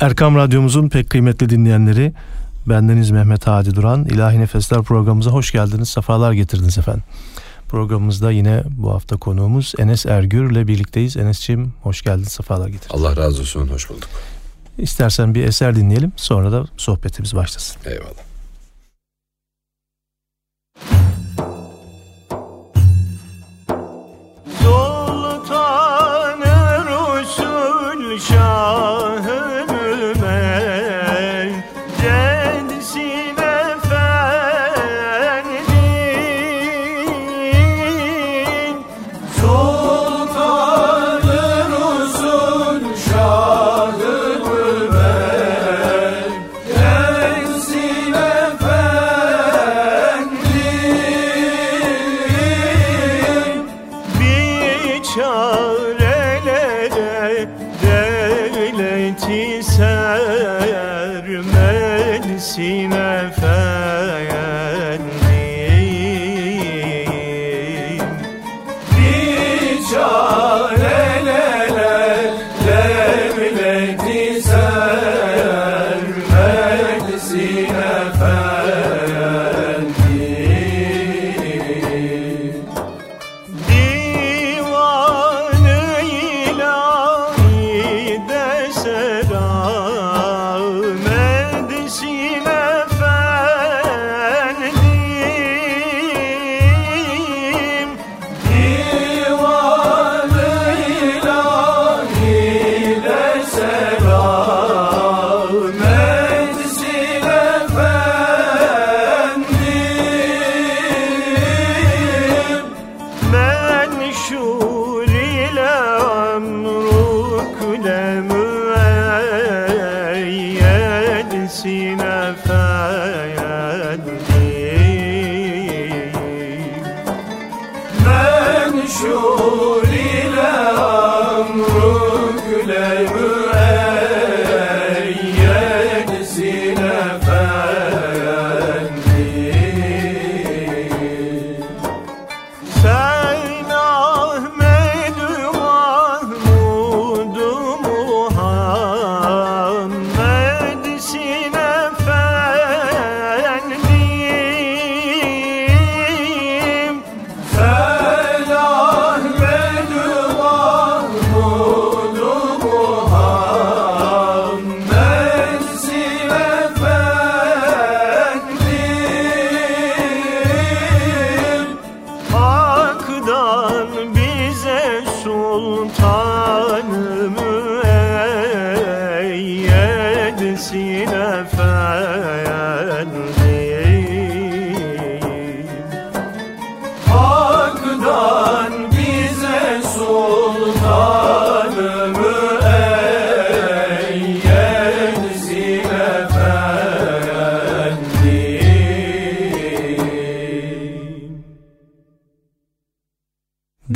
Erkam Radyomuzun pek kıymetli dinleyenleri, bendeniz Mehmet Hadi Duran. İlahi Nefesler programımıza hoş geldiniz, sefalar getirdiniz efendim. Programımızda yine bu hafta konuğumuz Enes Ergür ile birlikteyiz. Enes'ciğim hoş geldin, sefalar getirdin. Allah razı olsun, hoş bulduk. İstersen bir eser dinleyelim, sonra da sohbetimiz başlasın. Eyvallah.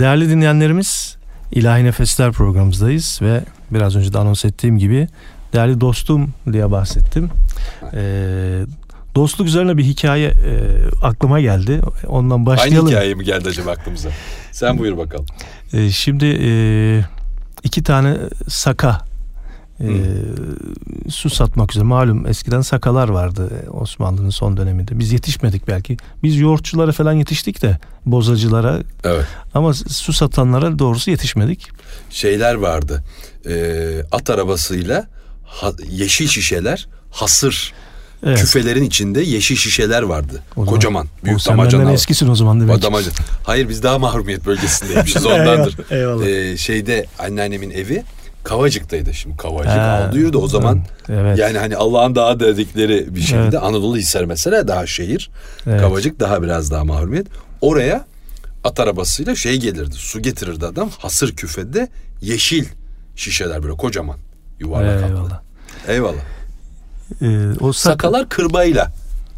Değerli dinleyenlerimiz İlahi Nefesler programımızdayız ve biraz önce de anons ettiğim gibi değerli dostum diye bahsettim. Ee, dostluk üzerine bir hikaye e, aklıma geldi. Ondan başlayalım. Aynı hikaye mi geldi acaba aklımıza? Sen buyur bakalım. Ee, şimdi e, iki tane saka e, su satmak üzere. Malum eskiden sakalar vardı Osmanlı'nın son döneminde. Biz yetişmedik belki. Biz yoğurtçulara falan yetiştik de bozacılara. Evet. Ama su satanlara doğrusu yetişmedik. Şeyler vardı. E, at arabasıyla ha, yeşil şişeler hasır Evet. Küfelerin içinde yeşil şişeler vardı. O zaman, Kocaman. Büyük o damacana. eskisin o zaman demek. Hayır biz daha mahrumiyet bölgesindeymişiz ondandır. Eyvallah. Ee, şeyde anneannemin evi Kavacık'taydı şimdi Kavacık Aldıyır'da o zaman evet. yani hani Allah'ın dağı dedikleri bir şekilde evet. Anadolu Hisar mesela daha şehir. Evet. Kavacık daha biraz daha mahrumiyet. Oraya at arabasıyla şey gelirdi su getirirdi adam hasır küfede yeşil şişeler böyle kocaman yuvarlak Eyvallah. Eyvallah. Ee, o sak- Sakalar kırbayla.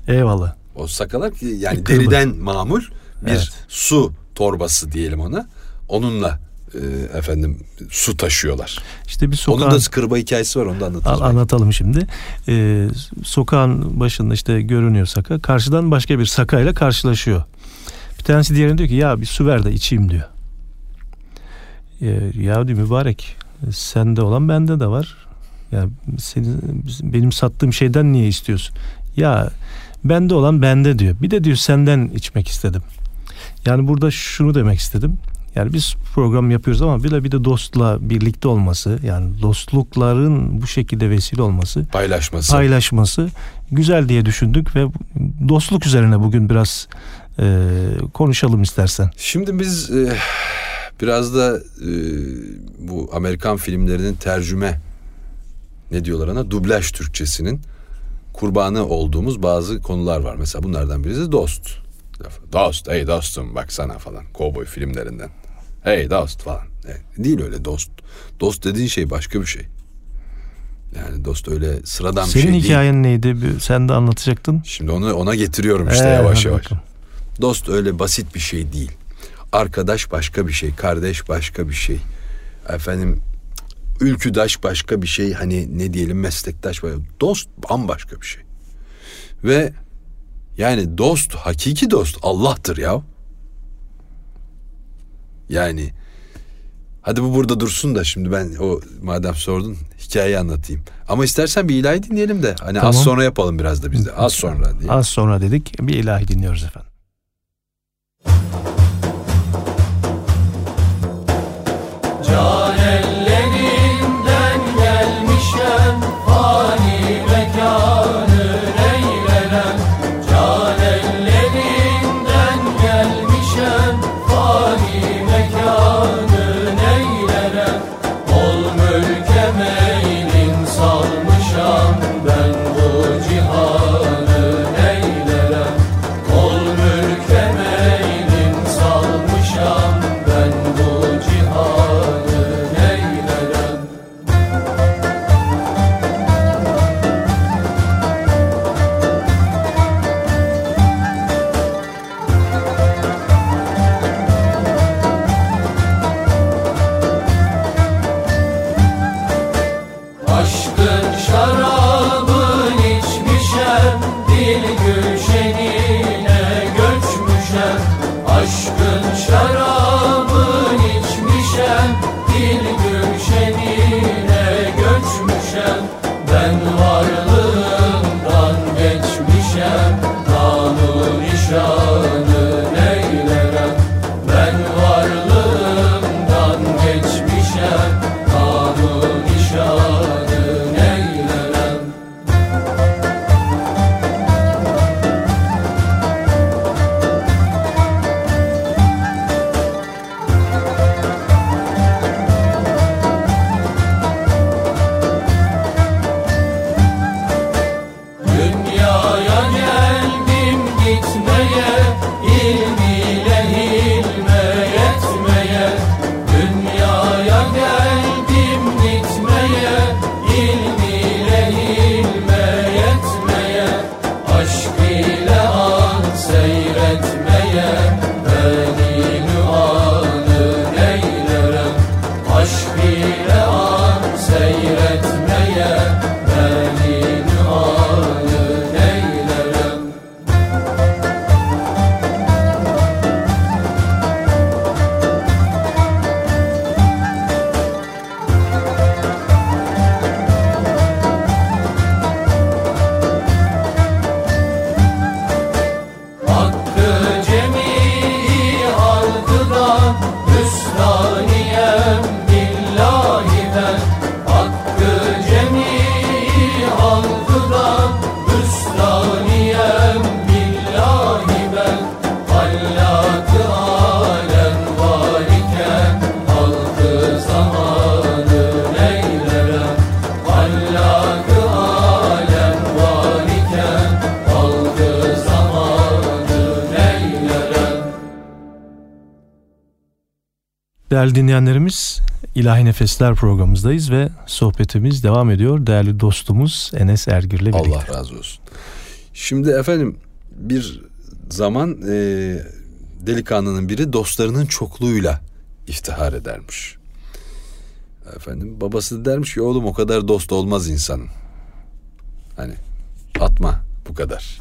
Eyvallah. O sakalar yani e, deriden mamul bir evet. su torbası diyelim ona. Onunla e, efendim su taşıyorlar. İşte bir sokağın... Onun da kırba hikayesi var onu da anlatalım. Anlatalım şimdi. Ee, sokağın başında işte görünüyor saka. Karşıdan başka bir sakayla karşılaşıyor. Bir tanesi diğerine diyor ki ya bir su ver de içeyim diyor. Ee, ya diyor mübarek sende olan bende de var. Ya seni, benim sattığım şeyden niye istiyorsun? Ya bende olan bende diyor. Bir de diyor senden içmek istedim. Yani burada şunu demek istedim. Yani biz program yapıyoruz ama bir de bir de dostla birlikte olması yani dostlukların bu şekilde vesile olması paylaşması paylaşması güzel diye düşündük ve dostluk üzerine bugün biraz e, konuşalım istersen. Şimdi biz e, biraz da e, bu Amerikan filmlerinin tercüme ne diyorlar ona dublaj Türkçesinin kurbanı olduğumuz bazı konular var. Mesela bunlardan birisi dost. Dost, hey dostum baksana falan. Kovboy filmlerinden. Hey dost falan. Değil öyle dost. Dost dediğin şey başka bir şey. Yani dost öyle sıradan Senin bir şey değil. Senin hikayen neydi? Sen de anlatacaktın. Şimdi onu ona getiriyorum işte ee, yavaş yavaş. Bakalım. Dost öyle basit bir şey değil. Arkadaş başka bir şey, kardeş başka bir şey. Efendim ülküdaş başka bir şey. Hani ne diyelim meslektaş başka. Dost bambaşka bir şey. Ve yani dost, hakiki dost Allah'tır ya. Yani hadi bu burada dursun da şimdi ben o madem sordun hikayeyi anlatayım. Ama istersen bir ilahi dinleyelim de hani tamam. az sonra yapalım biraz da biz de. Az sonra diye. Az sonra dedik. Bir ilahi dinliyoruz efendim. Değerli dinleyenlerimiz İlahi Nefesler programımızdayız ve sohbetimiz devam ediyor. Değerli dostumuz Enes Ergir'le birlikte. Allah razı olsun. Şimdi efendim bir zaman e, delikanlının biri dostlarının çokluğuyla iftihar edermiş. Efendim babası dermiş ki oğlum o kadar dost olmaz insanın. Hani atma bu kadar.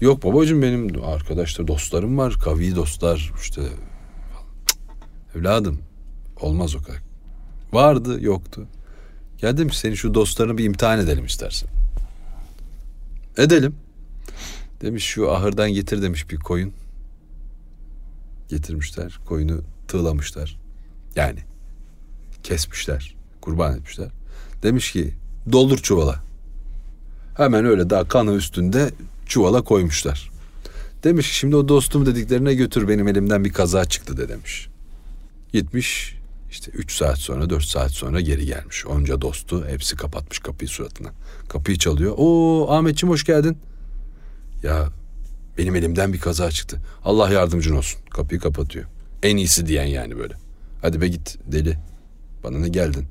Yok babacığım benim arkadaşlar dostlarım var kavi dostlar işte Evladım olmaz o kadar. Vardı yoktu. Ya demiş senin şu dostlarını bir imtihan edelim istersen. Edelim. Demiş şu ahırdan getir demiş bir koyun. Getirmişler. Koyunu tığlamışlar. Yani kesmişler. Kurban etmişler. Demiş ki doldur çuvala. Hemen öyle daha kanı üstünde çuvala koymuşlar. Demiş ki şimdi o dostum dediklerine götür benim elimden bir kaza çıktı de demiş. Gitmiş işte üç saat sonra dört saat sonra geri gelmiş. Onca dostu hepsi kapatmış kapıyı suratına. Kapıyı çalıyor. Oo Ahmetciğim hoş geldin. Ya benim elimden bir kaza çıktı. Allah yardımcın olsun. Kapıyı kapatıyor. En iyisi diyen yani böyle. Hadi be git deli. Bana ne geldin?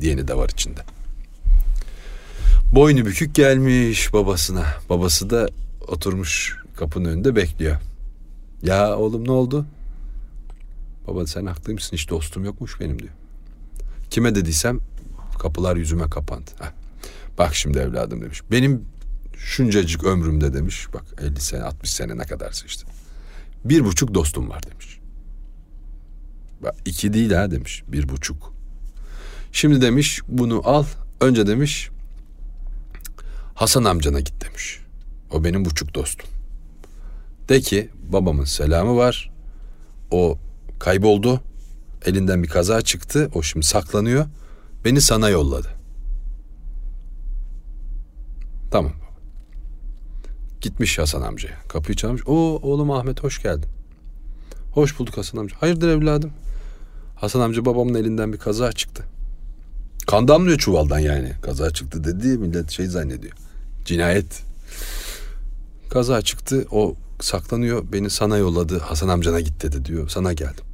Diyeni de var içinde. Boynu bükük gelmiş babasına. Babası da oturmuş kapının önünde bekliyor. Ya oğlum ne oldu? Baba sen haklıymışsın hiç dostum yokmuş benim diyor. Kime dediysem kapılar yüzüme kapandı. Heh. Bak şimdi evladım demiş. Benim şuncacık ömrümde demiş. Bak 50 sene 60 sene ne kadarsa işte. Bir buçuk dostum var demiş. Bak iki değil ha demiş. Bir buçuk. Şimdi demiş bunu al. Önce demiş Hasan amcana git demiş. O benim buçuk dostum. De ki babamın selamı var. O kayboldu. Elinden bir kaza çıktı. O şimdi saklanıyor. Beni sana yolladı. Tamam. Gitmiş Hasan amcaya. Kapıyı çalmış. O oğlum Ahmet hoş geldin. Hoş bulduk Hasan amca. Hayırdır evladım? Hasan amca babamın elinden bir kaza çıktı. Kan damlıyor çuvaldan yani. Kaza çıktı dedi millet şey zannediyor. Cinayet. Kaza çıktı. O saklanıyor. Beni sana yolladı. Hasan amcana git dedi diyor. Sana geldim.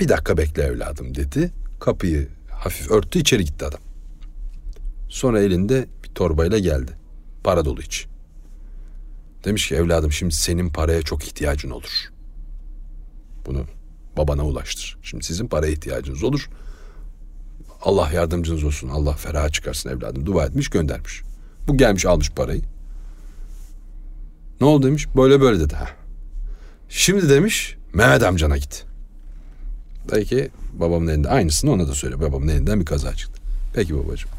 Bir dakika bekle evladım dedi. Kapıyı hafif örttü içeri gitti adam. Sonra elinde bir torbayla geldi. Para dolu iç. Demiş ki evladım şimdi senin paraya çok ihtiyacın olur. Bunu babana ulaştır. Şimdi sizin paraya ihtiyacınız olur. Allah yardımcınız olsun. Allah feraha çıkarsın evladım. Dua etmiş göndermiş. Bu gelmiş almış parayı. Ne oldu demiş. Böyle böyle dedi. Ha. Şimdi demiş Mehmet amcana git. Belki babamın elinde aynısını ona da söyle. Babamın elinden bir kaza çıktı. Peki babacığım.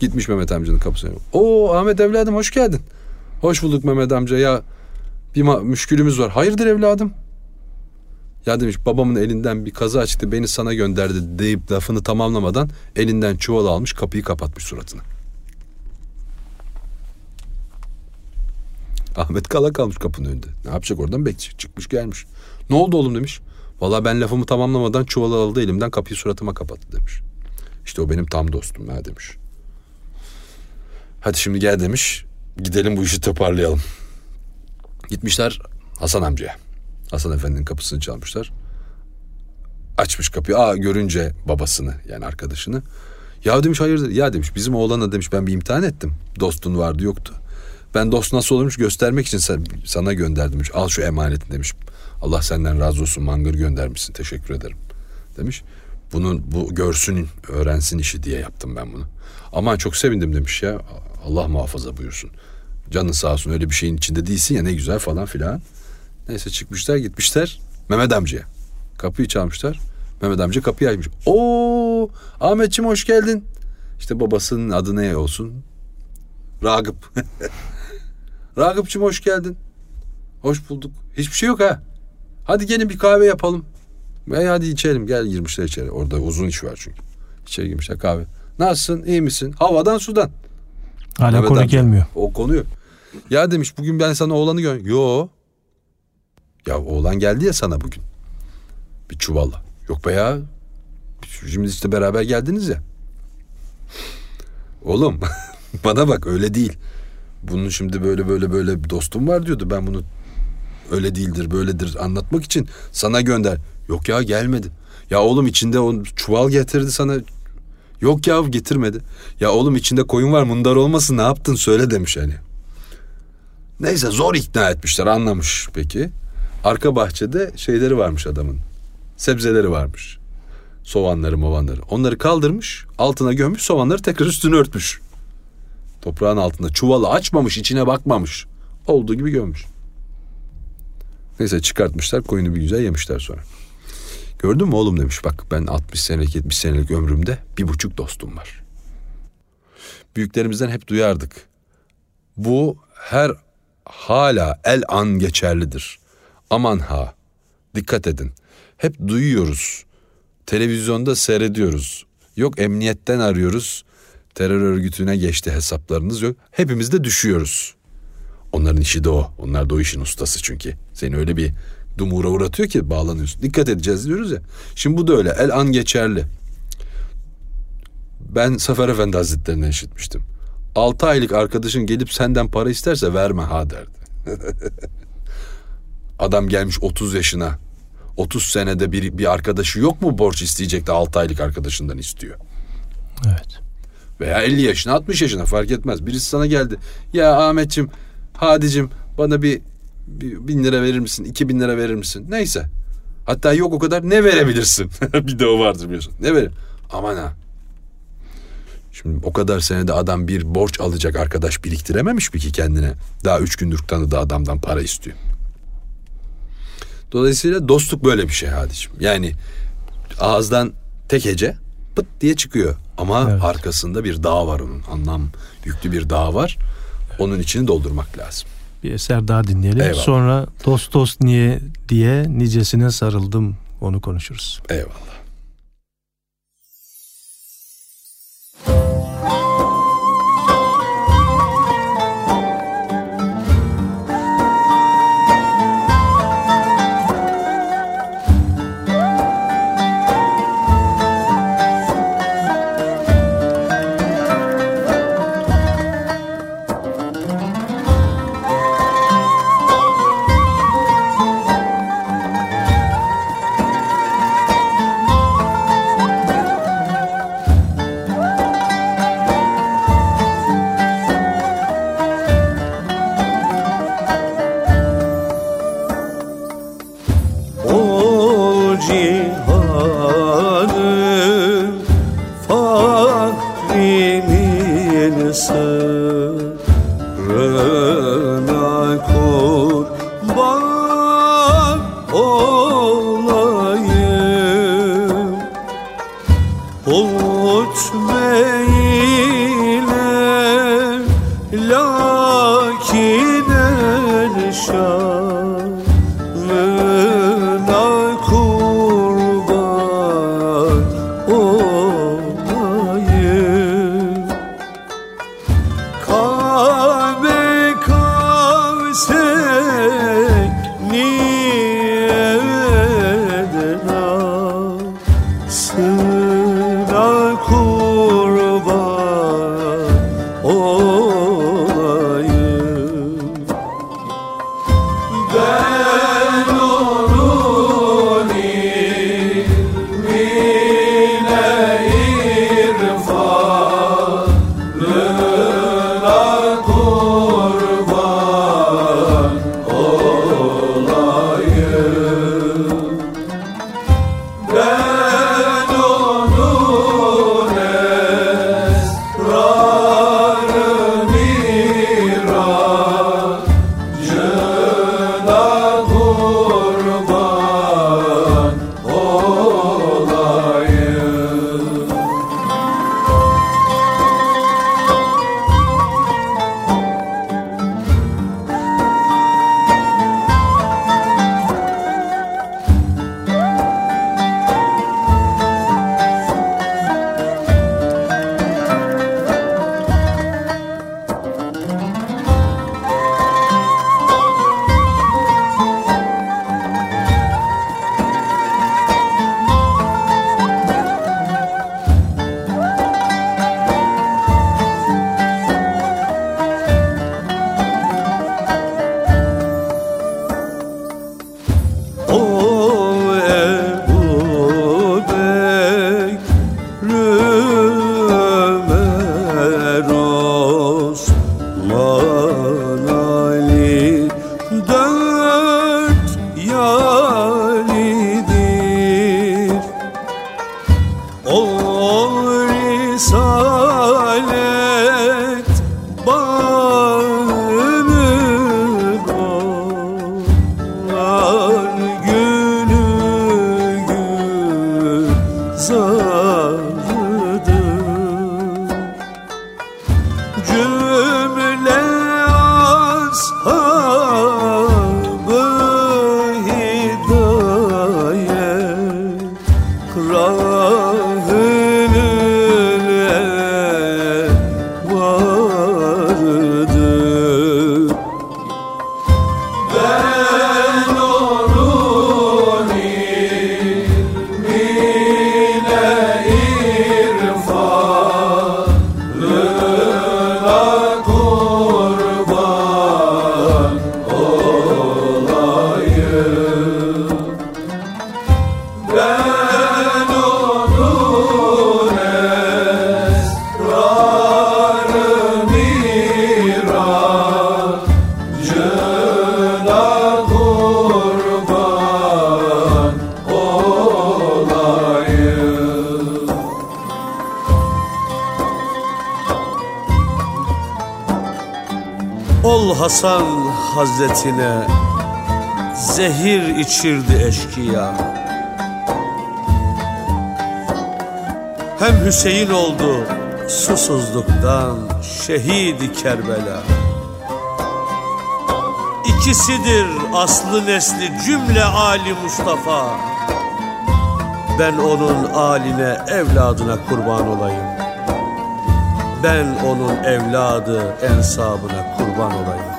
Gitmiş Mehmet amcanın kapısına. Oo Ahmet evladım hoş geldin. Hoş bulduk Mehmet amca ya. Bir müşkülümüz var. Hayırdır evladım? Ya demiş babamın elinden bir kaza çıktı beni sana gönderdi deyip lafını tamamlamadan elinden çuval almış kapıyı kapatmış suratına. Ahmet kala kalmış kapının önünde. Ne yapacak oradan bekçi çıkmış gelmiş. Ne oldu oğlum demiş. Valla ben lafımı tamamlamadan çuvalı aldı elimden kapıyı suratıma kapattı demiş. İşte o benim tam dostum ha demiş. Hadi şimdi gel demiş. Gidelim bu işi toparlayalım. Gitmişler Hasan amcaya. Hasan Efendi'nin kapısını çalmışlar. Açmış kapıyı. Aa görünce babasını yani arkadaşını. Ya demiş hayırdır? Ya demiş bizim oğlana demiş ben bir imtihan ettim. Dostun vardı yoktu. Ben dost nasıl olurmuş göstermek için sana gönderdim. Al şu emanetin demiş. Allah senden razı olsun mangır göndermişsin teşekkür ederim demiş. Bunun bu görsün öğrensin işi diye yaptım ben bunu. Aman çok sevindim demiş ya. Allah muhafaza buyursun. Canın sağ olsun öyle bir şeyin içinde değilsin ya ne güzel falan filan. Neyse çıkmışlar gitmişler Mehmet amcaya. Kapıyı çalmışlar. Mehmet amca kapıyı açmış. Oo Ahmetçim hoş geldin. İşte babasının adı ne olsun? Ragıp. Ragıpçım hoş geldin. Hoş bulduk. Hiçbir şey yok ha. Hadi gelin bir kahve yapalım. E hadi içelim. Gel girmişler içeri. Orada uzun iş var çünkü. İçeri girmişler kahve. Nasılsın? İyi misin? Havadan sudan. Hala Mehmet konu amca, gelmiyor. O konuyu. Ya demiş bugün ben sana oğlanı gör. Yo. Ya oğlan geldi ya sana bugün. Bir çuvalla. Yok be ya. Şimdi işte beraber geldiniz ya. Oğlum bana bak öyle değil. Bunun şimdi böyle böyle böyle bir dostum var diyordu. Ben bunu öyle değildir böyledir anlatmak için sana gönder. Yok ya gelmedi. Ya oğlum içinde o çuval getirdi sana. Yok ya getirmedi. Ya oğlum içinde koyun var mundar olmasın ne yaptın söyle demiş hani. Neyse zor ikna etmişler anlamış peki. Arka bahçede şeyleri varmış adamın. Sebzeleri varmış. Soğanları movanları. Onları kaldırmış altına gömmüş soğanları tekrar üstüne örtmüş. Toprağın altında çuvalı açmamış içine bakmamış. Olduğu gibi gömmüş. Neyse çıkartmışlar koyunu bir güzel yemişler sonra. Gördün mü oğlum demiş bak ben 60 senelik 70 senelik ömrümde bir buçuk dostum var. büyüklerimizden hep duyardık. Bu her hala el an geçerlidir. Aman ha dikkat edin. Hep duyuyoruz. Televizyonda seyrediyoruz. Yok emniyetten arıyoruz. Terör örgütüne geçti hesaplarınız yok. Hepimiz de düşüyoruz. Onların işi de o. Onlar da o işin ustası çünkü. Seni öyle bir dumura uğratıyor ki bağlanıyorsun. Dikkat edeceğiz diyoruz ya. Şimdi bu da öyle. El an geçerli. Ben Zafer Efendi Hazretlerinden işitmiştim. Altı aylık arkadaşın gelip senden para isterse verme ha derdi. Adam gelmiş 30 yaşına. 30 senede bir, bir arkadaşı yok mu borç isteyecek de 6 aylık arkadaşından istiyor. Evet. Veya 50 yaşına 60 yaşına fark etmez. Birisi sana geldi. Ya Ahmetçim, Hadicim bana bir, bir bin lira verir misin? iki bin lira verir misin? Neyse. Hatta yok o kadar ne verebilirsin? bir de o vardır biliyorsun. Ne verir? Aman ha. Şimdi o kadar senede adam bir borç alacak arkadaş biriktirememiş mi ki kendine? Daha üç gündür tanıdığı adamdan para istiyor. Dolayısıyla dostluk böyle bir şey hadicim. Yani ağızdan tek hece pıt diye çıkıyor. Ama evet. arkasında bir dağ var onun. Anlam yüklü bir dağ var. Onun içini doldurmak lazım. Bir eser daha dinleyelim. Eyvallah. Sonra dost dost niye diye nicesine sarıldım onu konuşuruz. Eyvallah. Kurban Hazretine zehir içirdi eşkıya. Hem Hüseyin oldu susuzluktan şehidi Kerbela. İkisidir aslı nesli cümle Ali Mustafa. Ben onun aline evladına kurban olayım. Ben onun evladı ensabına kurban olayım.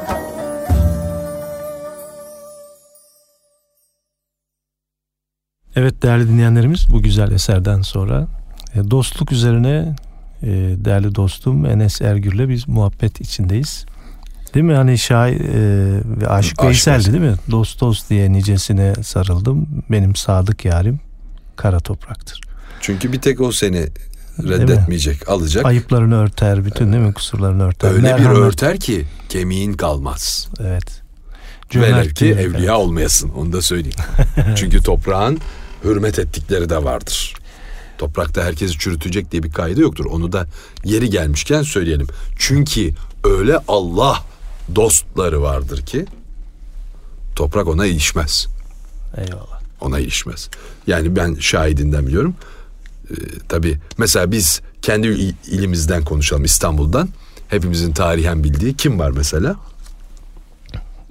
Değerli dinleyenlerimiz bu güzel eserden sonra e, dostluk üzerine e, değerli dostum Enes Ergür'le biz muhabbet içindeyiz. Değil mi? Hani şair e, ve Aşık Veysel'di değil mi? Dost dost diye nicesine sarıldım. Benim sadık yarim kara topraktır. Çünkü bir tek o seni reddetmeyecek, alacak. Ayıplarını örter, bütün değil mi kusurlarını örter. Öyle Merhamet. bir örter ki kemiğin kalmaz. Evet. Velev ki evliya olmayasın onu da söyleyeyim. Çünkü toprağın hürmet ettikleri de vardır. Toprakta herkesi çürütecek diye bir kaydı yoktur. Onu da yeri gelmişken söyleyelim. Çünkü öyle Allah dostları vardır ki toprak ona ilişmez. Eyvallah. Ona ilişmez. Yani ben şahidinden biliyorum. Ee, tabii mesela biz kendi ilimizden konuşalım İstanbul'dan. Hepimizin tarihen bildiği kim var mesela?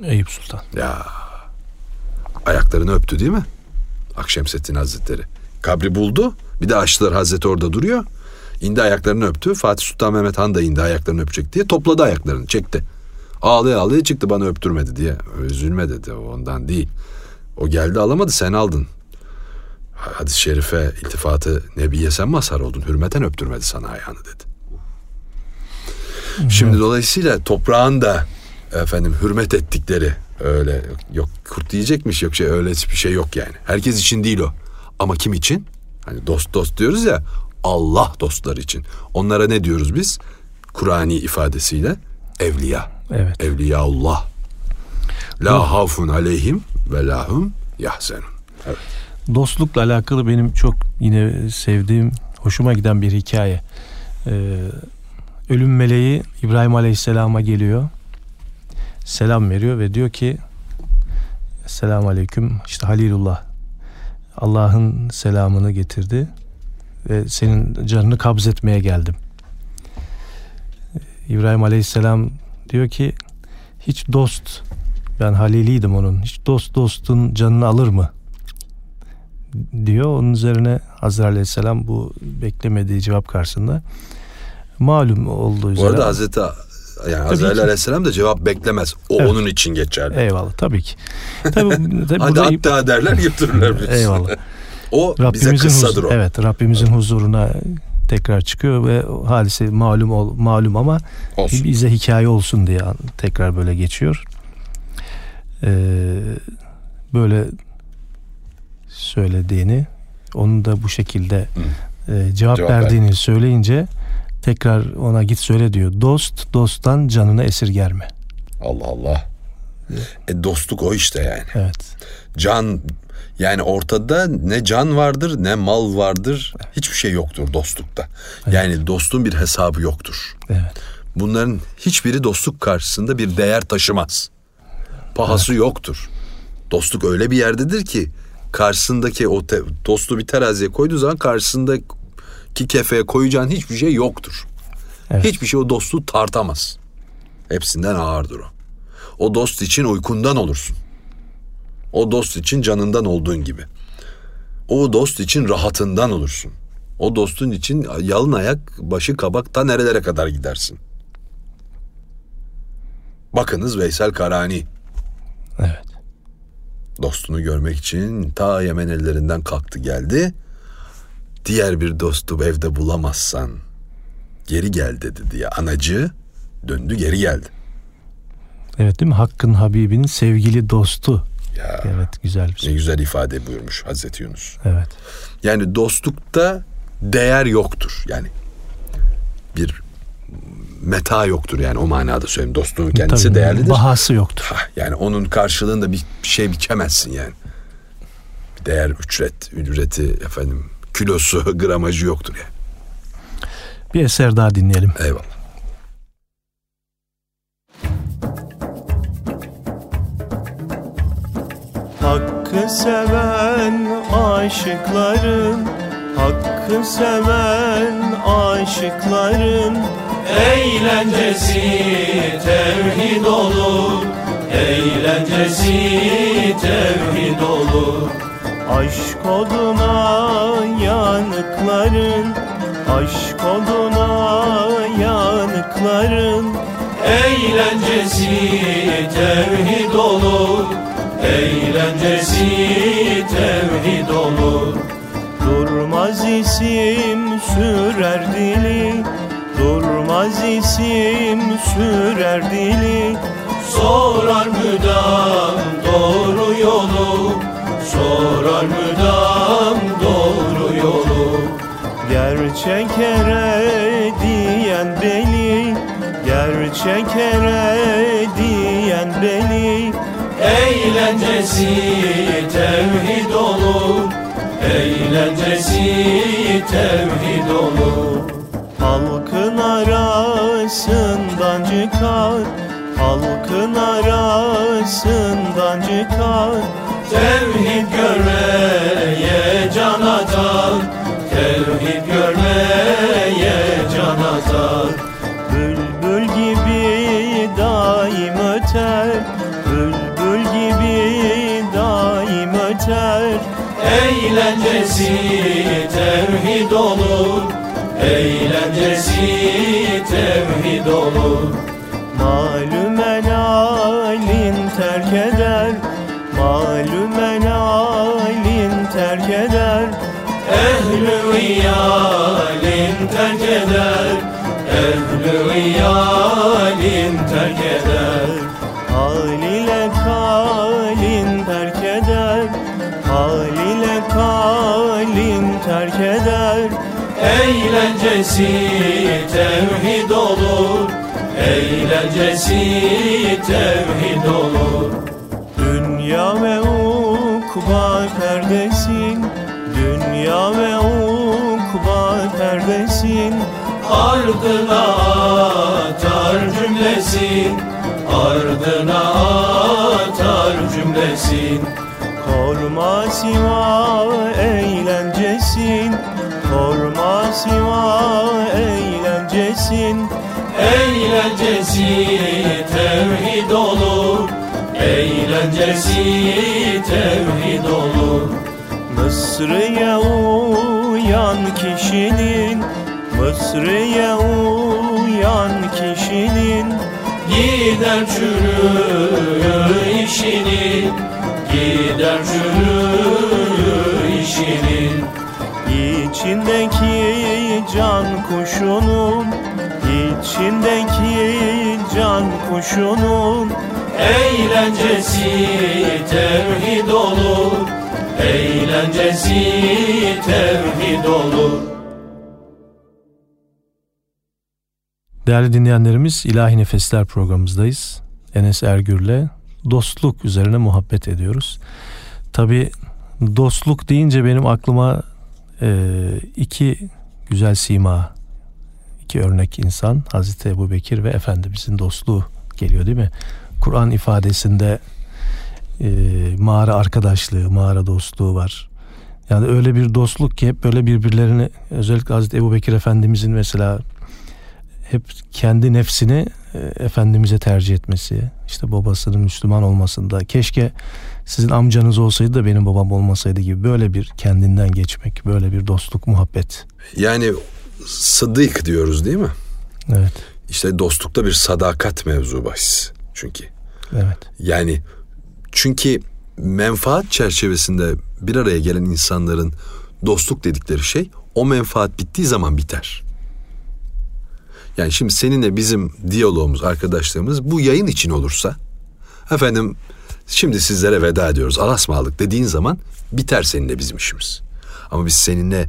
Eyüp Sultan. Ya ayaklarını öptü değil mi? Akşemseddin Hazretleri. Kabri buldu. Bir de açtılar Hazreti orada duruyor. İndi ayaklarını öptü. Fatih Sultan Mehmet Han da indi ayaklarını öpecek diye topladı ayaklarını çekti. Ağlaya ağlaya çıktı bana öptürmedi diye. Üzülme dedi ondan değil. O geldi alamadı sen aldın. Hadis-i şerife iltifatı Nebiye sen mazhar oldun. Hürmeten öptürmedi sana ayağını dedi. Şimdi dolayısıyla toprağın da efendim hürmet ettikleri öyle yok kurt diyecekmiş yok şey öyle bir şey yok yani. Herkes için değil o. Ama kim için? Hani dost dost diyoruz ya Allah dostları için. Onlara ne diyoruz biz? Kur'ani ifadesiyle evliya. Evet. Evliyaullah. La hafun aleyhim ve lahum yahzenun. Evet. Dostlukla alakalı benim çok yine sevdiğim, hoşuma giden bir hikaye. Ee, ölüm meleği İbrahim Aleyhisselam'a geliyor selam veriyor ve diyor ki Selamun Aleyküm işte Halilullah Allah'ın selamını getirdi ve senin canını kabz etmeye geldim. İbrahim Aleyhisselam diyor ki hiç dost ben haliliydim onun hiç dost dostun canını alır mı? diyor. Onun üzerine Hazreti Aleyhisselam bu beklemediği cevap karşısında malum olduğu üzere. Bu arada Hazreti yani tabii Azrail Aleyhisselam da cevap beklemez. O evet. onun için geçerli. Eyvallah tabii ki. Tabii, tabii Hadi hatta derler götürürler bizi. Eyvallah. o Rabbimizin bize kıssadır huzur, o. Evet Rabbimizin huzuruna tekrar çıkıyor ve hadise malum ol, malum ama olsun. bize hikaye olsun diye tekrar böyle geçiyor. Ee, böyle söylediğini onun da bu şekilde e, cevap, cevap verdiğini ver. söyleyince tekrar ona git söyle diyor. Dost dosttan canını esirger mi? Allah Allah. E dostluk o işte yani. Evet. Can yani ortada ne can vardır ne mal vardır. Hiçbir şey yoktur dostlukta. Evet. Yani dostun bir hesabı yoktur. Evet. Bunların hiçbiri dostluk karşısında bir değer taşımaz. Pahası evet. yoktur. Dostluk öyle bir yerdedir ki karşısındaki o te, dostu bir teraziye koyduğu zaman karşısında ki kefeye koyacağın hiçbir şey yoktur. Evet. Hiçbir şey o dostluğu tartamaz. Hepsinden ağırdır o. O dost için uykundan olursun. O dost için canından olduğun gibi. O dost için rahatından olursun. O dostun için yalın ayak, başı kabak nerelere kadar gidersin. Bakınız Veysel Karani. Evet. Dostunu görmek için ta Yemen ellerinden kalktı geldi. Diğer bir dostu evde bulamazsan geri gel dedi diye anacı döndü geri geldi. Evet değil mi? Hakkın Habibinin sevgili dostu. Ya, evet güzel bir şey. Ne güzel ifade buyurmuş Hazreti Yunus. Evet. Yani dostlukta değer yoktur. Yani bir meta yoktur yani o manada söyleyeyim. Dostluğun kendisi Tabii, değerlidir. Bahası yoktur. Ha, yani onun karşılığında bir şey biçemezsin yani. Değer, ücret, ücreti efendim kilosu, gramajı yoktur yani. Bir eser daha dinleyelim. Eyvallah. Hakkı seven aşıkların Hakkı seven aşıkların Eğlencesi tevhid olur Eğlencesi tevhid olur Aşk oduna yanıkların Aşk oduna yanıkların Eğlencesi tevhid olur Eğlencesi tevhid olur. Durmaz isim sürer dili Durmaz isim sürer dili. Sorar müdam doğru yolu Sorar müdam doğru yolu? Gerçek ere diyen beni Gerçek ere diyen beni. Eğlencesi tevhid olur Eğlencesi tevhid olur. Halkın arasından çıkar Halkın arasından çıkar Tevhid görmeye can atar Tevhid görmeye can atar Bülbül gibi daim öter Bülbül gibi daim öter. Eğlencesi tevhid olur Eğlencesi tevhid olur. Malum elin terk eder iyalin terk eder iyalin terk eder. Hal ile kalin terk eder Hal ile kalin terk eder. Eğlencesi tevhid olur Eğlencesi tevhid olur Ardına atar cümlesin Ardına atar cümlesin Korma siva eğlencesin Korma siva eğlencesin. Eğlencesi tevhid olur Eğlencesi tevhid olur. Mısır'ya uyan kişinin Mısır'ya uyan kişinin Gider çürüyor işinin Gider çürüyor işinin. İçindeki can kuşunun İçindeki can kuşunun. Eğlencesi tevhid olur Eğlencesi tevhid olur Değerli dinleyenlerimiz İlahi Nefesler programımızdayız. Enes Ergür'le dostluk üzerine muhabbet ediyoruz. Tabi dostluk deyince benim aklıma e, iki güzel sima, iki örnek insan Hazreti Ebu Bekir ve Efendimizin dostluğu geliyor değil mi? Kur'an ifadesinde e, mağara arkadaşlığı, mağara dostluğu var. Yani öyle bir dostluk ki hep böyle birbirlerini özellikle Hazreti Ebu Bekir Efendimizin mesela hep kendi nefsini e, Efendimiz'e tercih etmesi, işte babasının Müslüman olmasında, keşke sizin amcanız olsaydı da benim babam olmasaydı gibi böyle bir kendinden geçmek, böyle bir dostluk, muhabbet. Yani sıddık diyoruz değil mi? Evet. İşte dostlukta bir sadakat mevzu bahis. Çünkü. Evet. Yani çünkü menfaat çerçevesinde bir araya gelen insanların dostluk dedikleri şey o menfaat bittiği zaman biter. Yani şimdi seninle bizim diyalogumuz, arkadaşlığımız bu yayın için olursa efendim şimdi sizlere veda ediyoruz. Alasmalık dediğin zaman biter seninle bizim işimiz. Ama biz seninle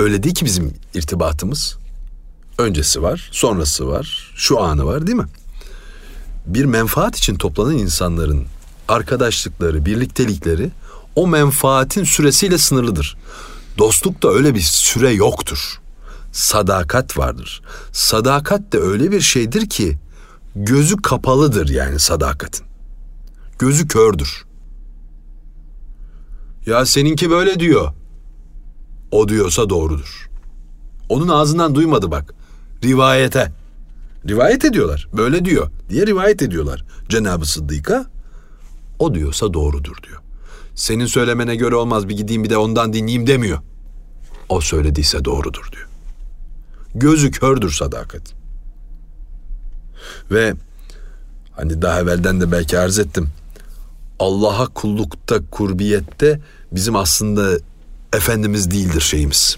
öyle değil ki bizim irtibatımız. Öncesi var, sonrası var, şu anı var değil mi? Bir menfaat için toplanan insanların arkadaşlıkları, birliktelikleri o menfaatin süresiyle sınırlıdır. Dostlukta öyle bir süre yoktur. Sadakat vardır. Sadakat de öyle bir şeydir ki gözü kapalıdır yani sadakatin. Gözü kördür. Ya seninki böyle diyor. O diyorsa doğrudur. Onun ağzından duymadı bak. Rivayete. Rivayet ediyorlar. Böyle diyor diye rivayet ediyorlar. Cenab-ı Sıddık'a o diyorsa doğrudur diyor. Senin söylemene göre olmaz bir gideyim bir de ondan dinleyeyim demiyor. O söylediyse doğrudur diyor. Gözü kördür sadakat. Ve hani daha evvelden de belki arz ettim. Allah'a kullukta, kurbiyette bizim aslında Efendimiz değildir şeyimiz,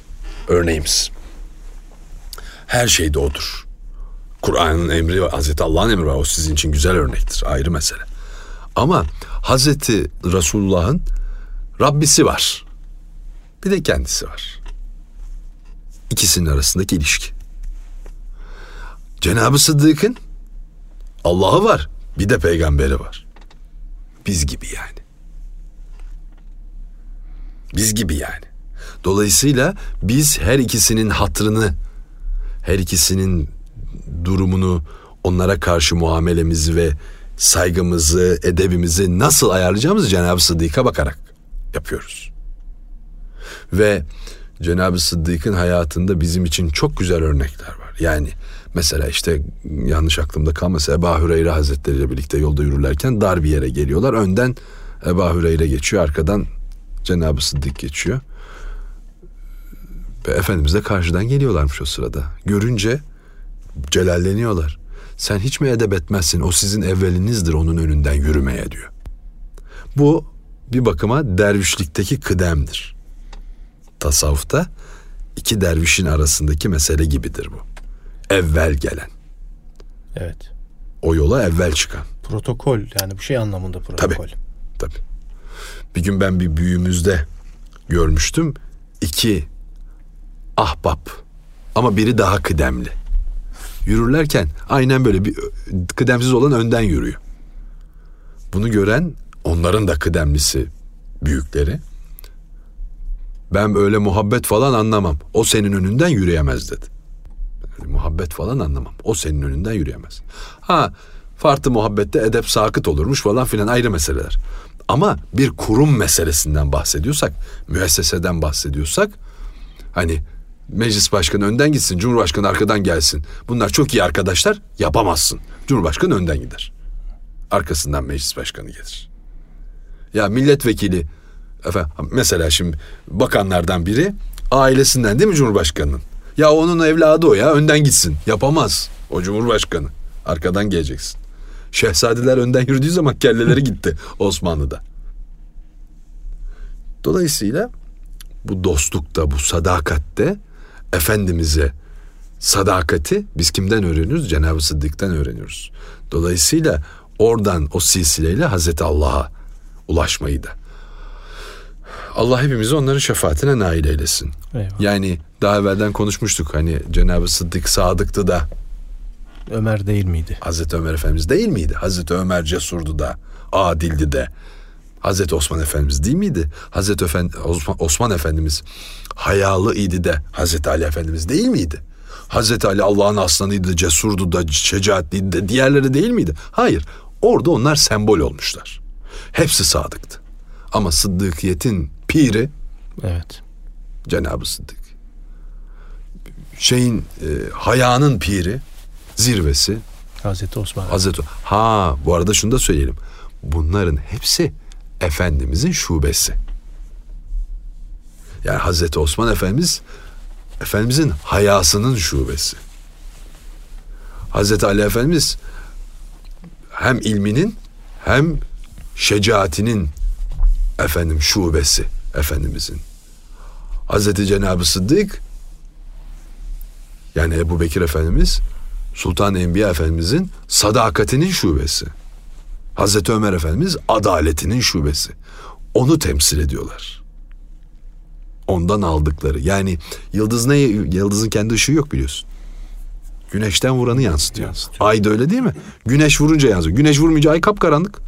örneğimiz. Her şeyde odur. Kur'an'ın emri Hazreti Allah'ın emri var. O sizin için güzel örnektir, ayrı mesele. Ama Hazreti Resulullah'ın Rabbisi var. Bir de kendisi var. İkisinin arasındaki ilişki. Cenab-ı Sıddık'ın Allah'ı var, bir de peygamberi var. Biz gibi yani. Biz gibi yani. Dolayısıyla biz her ikisinin hatrını, her ikisinin durumunu, onlara karşı muamelemizi ve saygımızı, edebimizi nasıl ayarlayacağımızı Cenab-ı Sıddık'a bakarak yapıyoruz. Ve Cenab-ı Sıddık'ın hayatında bizim için çok güzel örnekler var. Yani mesela işte yanlış aklımda kalmasa Ebu Hüreyre Hazretleri ile birlikte yolda yürürlerken dar bir yere geliyorlar. Önden Ebu Hüreyre geçiyor, arkadan Cenab-ı Sıddık geçiyor. Ve Efendimiz de karşıdan geliyorlarmış o sırada. Görünce celalleniyorlar. Sen hiç mi edep etmezsin? O sizin evvelinizdir onun önünden yürümeye diyor. Bu bir bakıma dervişlikteki kıdemdir. Tasavvufta iki dervişin arasındaki mesele gibidir bu. Evvel gelen. Evet. O yola evvel çıkan. Protokol yani bu şey anlamında protokol. Tabii. Tabii. Bir gün ben bir büyüğümüzde görmüştüm. İki ahbap ama biri daha kıdemli yürürlerken aynen böyle bir kıdemsiz olan önden yürüyor. Bunu gören onların da kıdemlisi büyükleri. Ben öyle muhabbet falan anlamam. O senin önünden yürüyemez dedi. Öyle muhabbet falan anlamam. O senin önünden yürüyemez. Ha farklı muhabbette edep sakıt olurmuş falan filan ayrı meseleler. Ama bir kurum meselesinden bahsediyorsak, müesseseden bahsediyorsak hani Meclis başkanı önden gitsin, Cumhurbaşkanı arkadan gelsin. Bunlar çok iyi arkadaşlar, yapamazsın. Cumhurbaşkanı önden gider. Arkasından meclis başkanı gelir. Ya milletvekili, efendim, mesela şimdi bakanlardan biri ailesinden değil mi Cumhurbaşkanı'nın? Ya onun evladı o ya önden gitsin. Yapamaz o Cumhurbaşkanı. Arkadan geleceksin. Şehzadeler önden yürüdüğü zaman kelleleri gitti Osmanlı'da. Dolayısıyla bu dostlukta, bu sadakatte Efendimiz'e sadakati biz kimden öğreniyoruz? Cenab-ı Sıddık'tan öğreniyoruz. Dolayısıyla oradan o silsileyle Hazreti Allah'a ulaşmayı da. Allah hepimizi onların şefaatine nail eylesin. Eyvallah. Yani daha evvelden konuşmuştuk hani Cenab-ı Sıddık sadıktı da. Ömer değil miydi? Hazreti Ömer Efendimiz değil miydi? Hazreti Ömer cesurdu da, adildi de. Hazreti Osman Efendimiz değil miydi? Hazreti Efendi, Osman, Osman Efendimiz hayalı idi de Hazreti Ali Efendimiz değil miydi? Hazreti Ali Allah'ın aslanıydı, cesurdu da, şecaatliydi de diğerleri değil miydi? Hayır. Orada onlar sembol olmuşlar. Hepsi sadıktı. Ama Sıddıkiyetin piri evet. Cenab-ı Sıddık. Şeyin e, hayanın piri zirvesi Hazreti Osman. Hazreti Ha bu arada şunu da söyleyelim. Bunların hepsi Efendimizin şubesi. Yani Hazreti Osman Efendimiz Efendimizin hayasının şubesi. Hazreti Ali Efendimiz hem ilminin hem şecaatinin efendim şubesi Efendimizin. Hazreti Cenab-ı Sıddık yani Ebu Bekir Efendimiz Sultan Enbiya Efendimizin sadakatinin şubesi. Hazreti Ömer Efendimiz adaletinin şubesi. Onu temsil ediyorlar. Ondan aldıkları. Yani yıldız ne? Yıldızın kendi ışığı yok biliyorsun. Güneşten vuranı yansıtıyor. yansıtıyor. Ay da öyle değil mi? Güneş vurunca yansıyor. Güneş vurmayınca ay kapkaranlık.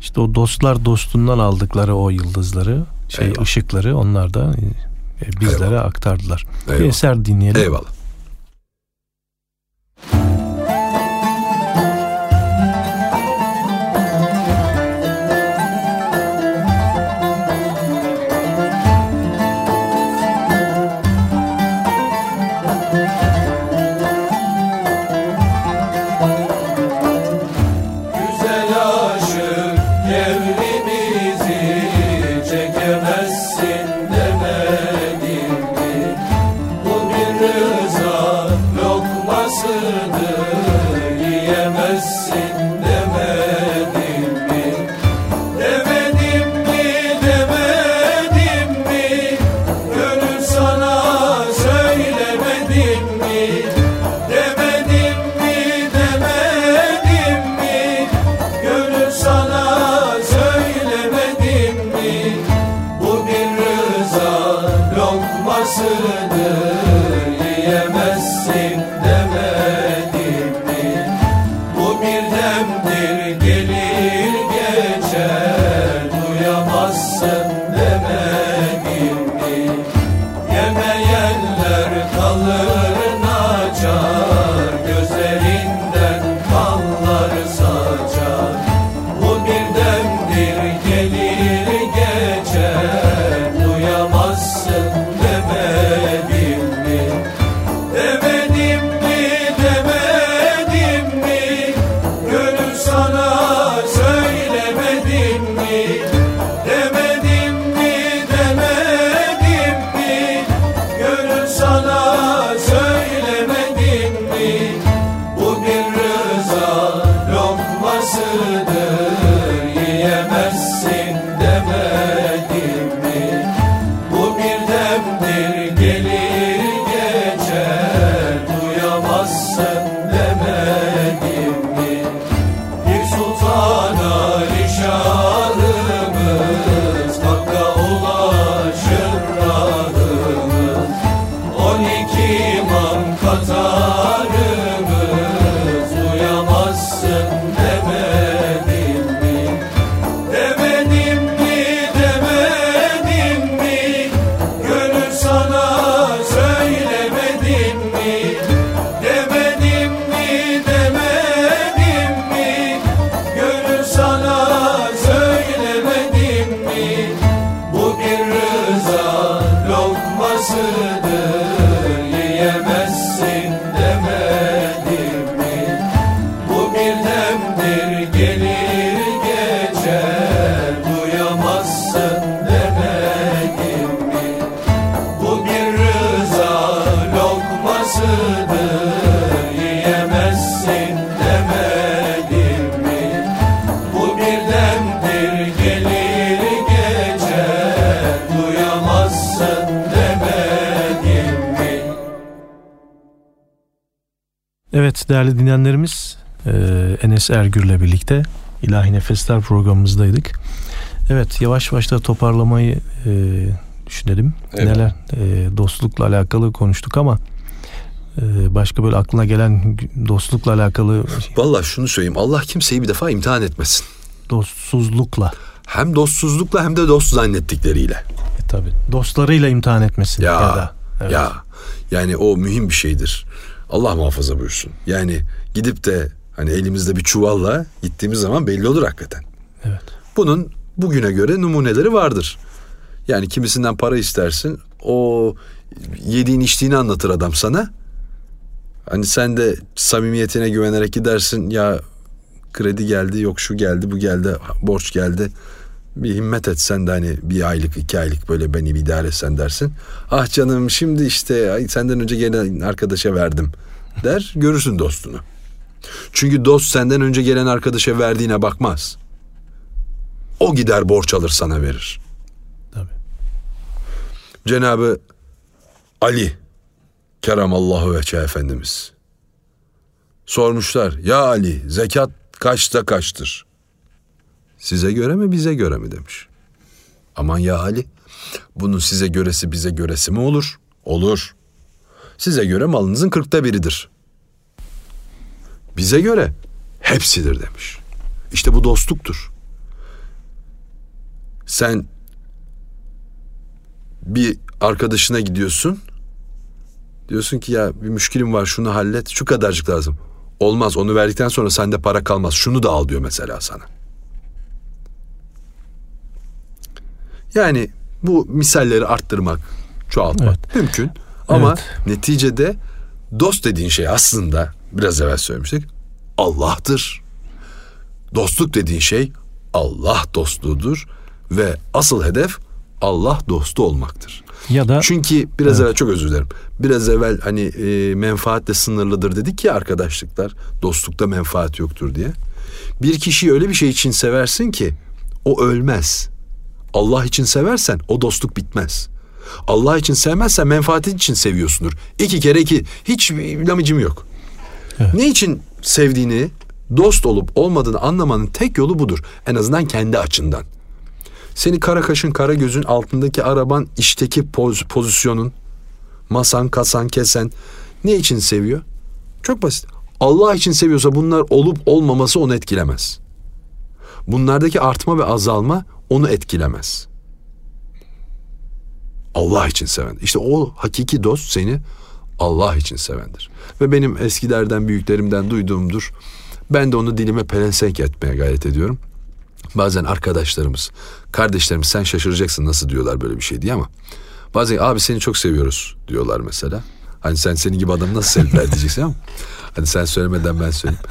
İşte o dostlar dostundan aldıkları o yıldızları, şey Eyvallah. ışıkları onlar da e, bizlere Eyvallah. aktardılar. Eyvallah. Bir eser dinleyelim. Eyvallah. Ele Evet değerli dinleyenlerimiz e, Enes Ergür'le birlikte İlahi Nefesler programımızdaydık. Evet yavaş yavaş da toparlamayı e, düşünelim. Evet. Neler e, dostlukla alakalı konuştuk ama e, başka böyle aklına gelen dostlukla alakalı... Valla şunu söyleyeyim Allah kimseyi bir defa imtihan etmesin. Dostsuzlukla. Hem dostsuzlukla hem de dost zannettikleriyle. E, tabi dostlarıyla imtihan etmesin. Ya, ya da. Evet. Ya yani o mühim bir şeydir. Allah muhafaza buyursun. Yani gidip de hani elimizde bir çuvalla gittiğimiz zaman belli olur hakikaten. Evet. Bunun bugüne göre numuneleri vardır. Yani kimisinden para istersin. O yediğin içtiğini anlatır adam sana. Hani sen de samimiyetine güvenerek gidersin ya kredi geldi yok şu geldi bu geldi borç geldi bir himmet etsen de hani bir aylık iki aylık böyle beni bir idare etsen dersin. Ah canım şimdi işte senden önce gelen arkadaşa verdim der görürsün dostunu. Çünkü dost senden önce gelen arkadaşa verdiğine bakmaz. O gider borç alır sana verir. Tabii. Cenabı Ali Keramallahu veçhe Efendimiz sormuşlar ya Ali zekat kaçta kaçtır? Size göre mi bize göre mi demiş. Aman ya Ali bunun size göresi bize göresi mi olur? Olur. Size göre malınızın kırkta biridir. Bize göre hepsidir demiş. İşte bu dostluktur. Sen bir arkadaşına gidiyorsun. Diyorsun ki ya bir müşkilim var şunu hallet şu kadarcık lazım. Olmaz onu verdikten sonra sende para kalmaz şunu da al diyor mesela sana. Yani bu misalleri arttırmak, çoğaltmak evet. mümkün. Ama evet. neticede dost dediğin şey aslında biraz evvel söylemiştik Allah'tır. Dostluk dediğin şey Allah dostluğudur ve asıl hedef Allah dostu olmaktır. Ya da çünkü biraz evet. evvel çok özür dilerim. Biraz evvel hani e, menfaatle sınırlıdır dedik ya arkadaşlıklar. Dostlukta menfaat yoktur diye. Bir kişiyi öyle bir şey için seversin ki o ölmez. Allah için seversen o dostluk bitmez. Allah için sevmezsen menfaatin için seviyorsundur. İki kere iki. Hiç lamıcım yok. Evet. Ne için sevdiğini, dost olup olmadığını anlamanın tek yolu budur. En azından kendi açından. Seni kara kaşın kara gözün altındaki araban işteki poz, pozisyonun, masan, kasan, kesen ne için seviyor? Çok basit. Allah için seviyorsa bunlar olup olmaması onu etkilemez. Bunlardaki artma ve azalma onu etkilemez. Allah için seven. İşte o hakiki dost seni Allah için sevendir. Ve benim eskilerden büyüklerimden duyduğumdur. Ben de onu dilime pelesenk etmeye gayret ediyorum. Bazen arkadaşlarımız, kardeşlerimiz sen şaşıracaksın nasıl diyorlar böyle bir şey diye ama bazen abi seni çok seviyoruz diyorlar mesela. Hani sen senin gibi adam nasıl sevdiler diyeceksin ama hani sen söylemeden ben söyleyeyim.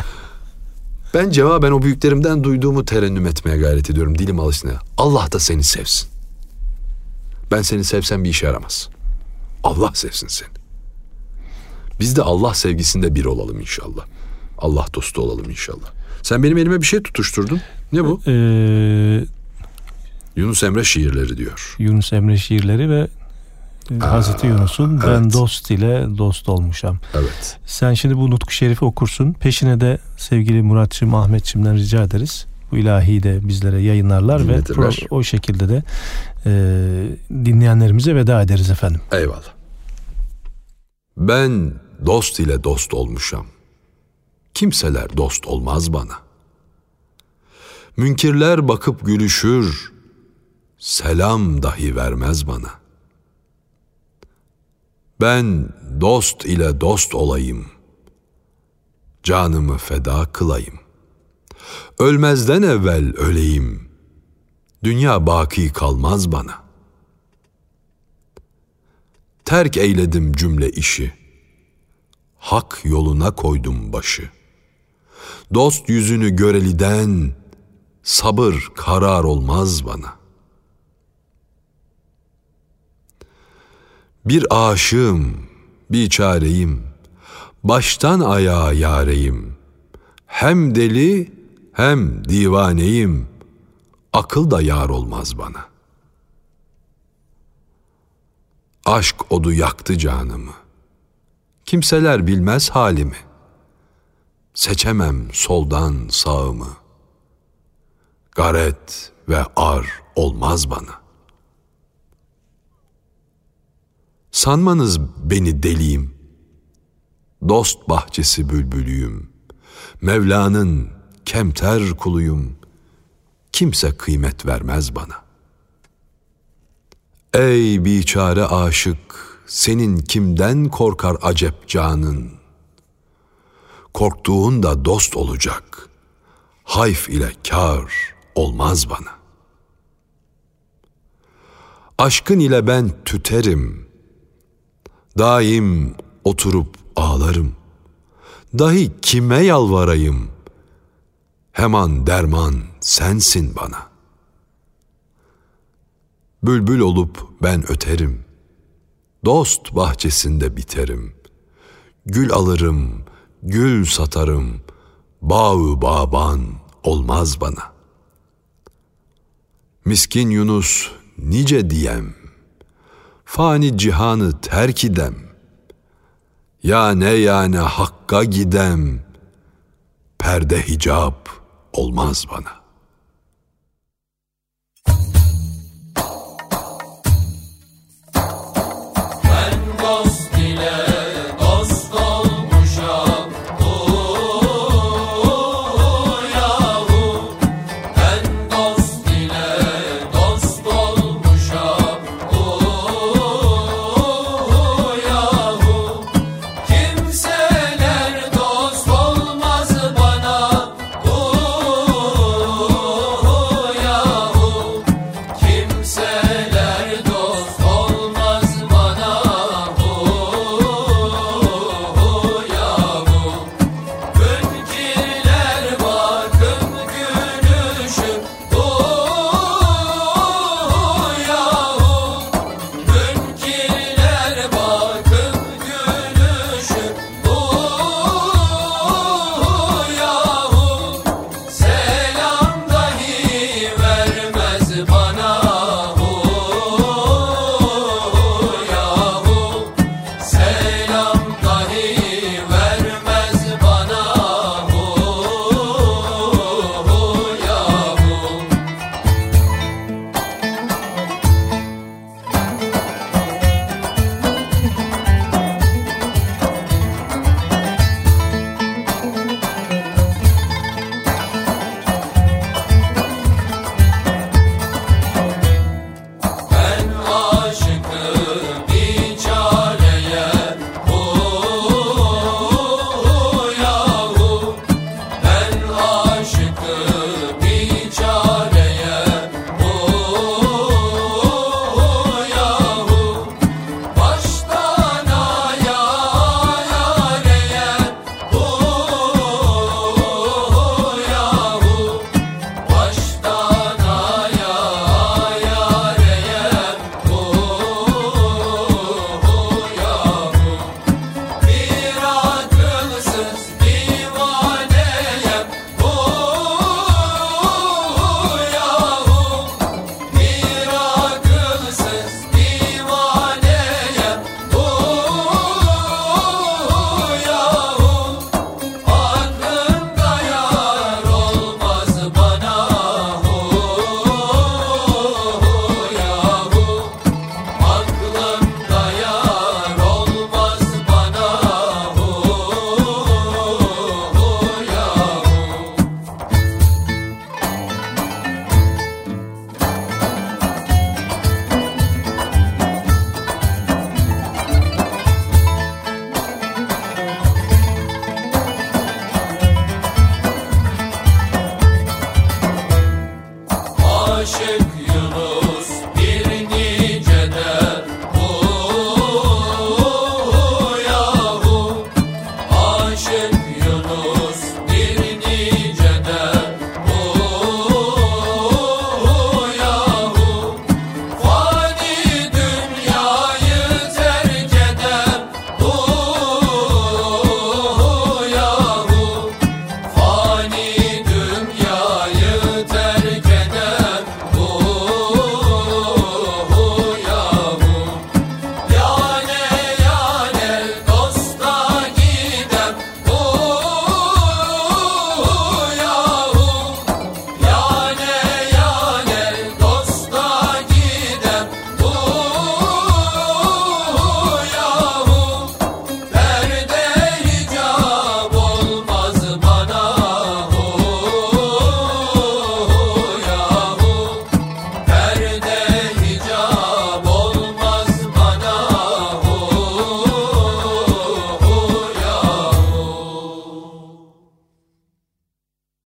Ben cevaben o büyüklerimden duyduğumu terennüm etmeye gayret ediyorum dilim alışına. Allah da seni sevsin. Ben seni sevsem bir işe yaramaz. Allah sevsin seni. Biz de Allah sevgisinde bir olalım inşallah. Allah dostu olalım inşallah. Sen benim elime bir şey tutuşturdun. Ne bu? Ee, Yunus Emre şiirleri diyor. Yunus Emre şiirleri ve Hazreti Yunus'un evet. ben dost ile dost olmuşam. Evet. Sen şimdi bu Nutku Şerif'i okursun. Peşine de sevgili Muratçım, Ahmetçim'den rica ederiz. Bu ilahi de bizlere yayınlarlar ve pro, o şekilde de e, dinleyenlerimize veda ederiz efendim. Eyvallah. Ben dost ile dost olmuşam. Kimseler dost olmaz bana. Münkirler bakıp gülüşür, selam dahi vermez bana. Ben dost ile dost olayım, canımı feda kılayım. Ölmezden evvel öleyim, dünya baki kalmaz bana. Terk eyledim cümle işi, hak yoluna koydum başı. Dost yüzünü göreliden, sabır karar olmaz bana. Bir aşığım, bir çareyim, baştan ayağa yareyim. Hem deli hem divaneyim, akıl da yar olmaz bana. Aşk odu yaktı canımı. Kimseler bilmez halimi. Seçemem soldan sağımı. Garet ve ar olmaz bana. Sanmanız beni deliyim. Dost bahçesi bülbülüyüm. Mevla'nın kemter kuluyum. Kimse kıymet vermez bana. Ey biçare aşık, senin kimden korkar acep canın? Korktuğun da dost olacak. Hayf ile kar olmaz bana. Aşkın ile ben tüterim.'' Daim oturup ağlarım. Dahi kime yalvarayım? Hemen derman sensin bana. Bülbül olup ben öterim. Dost bahçesinde biterim. Gül alırım, gül satarım. Bağı baban olmaz bana. Miskin Yunus nice diyem. Fani cihanı terk idem. Ya ne yani hakka gidem. Perde hicap olmaz bana.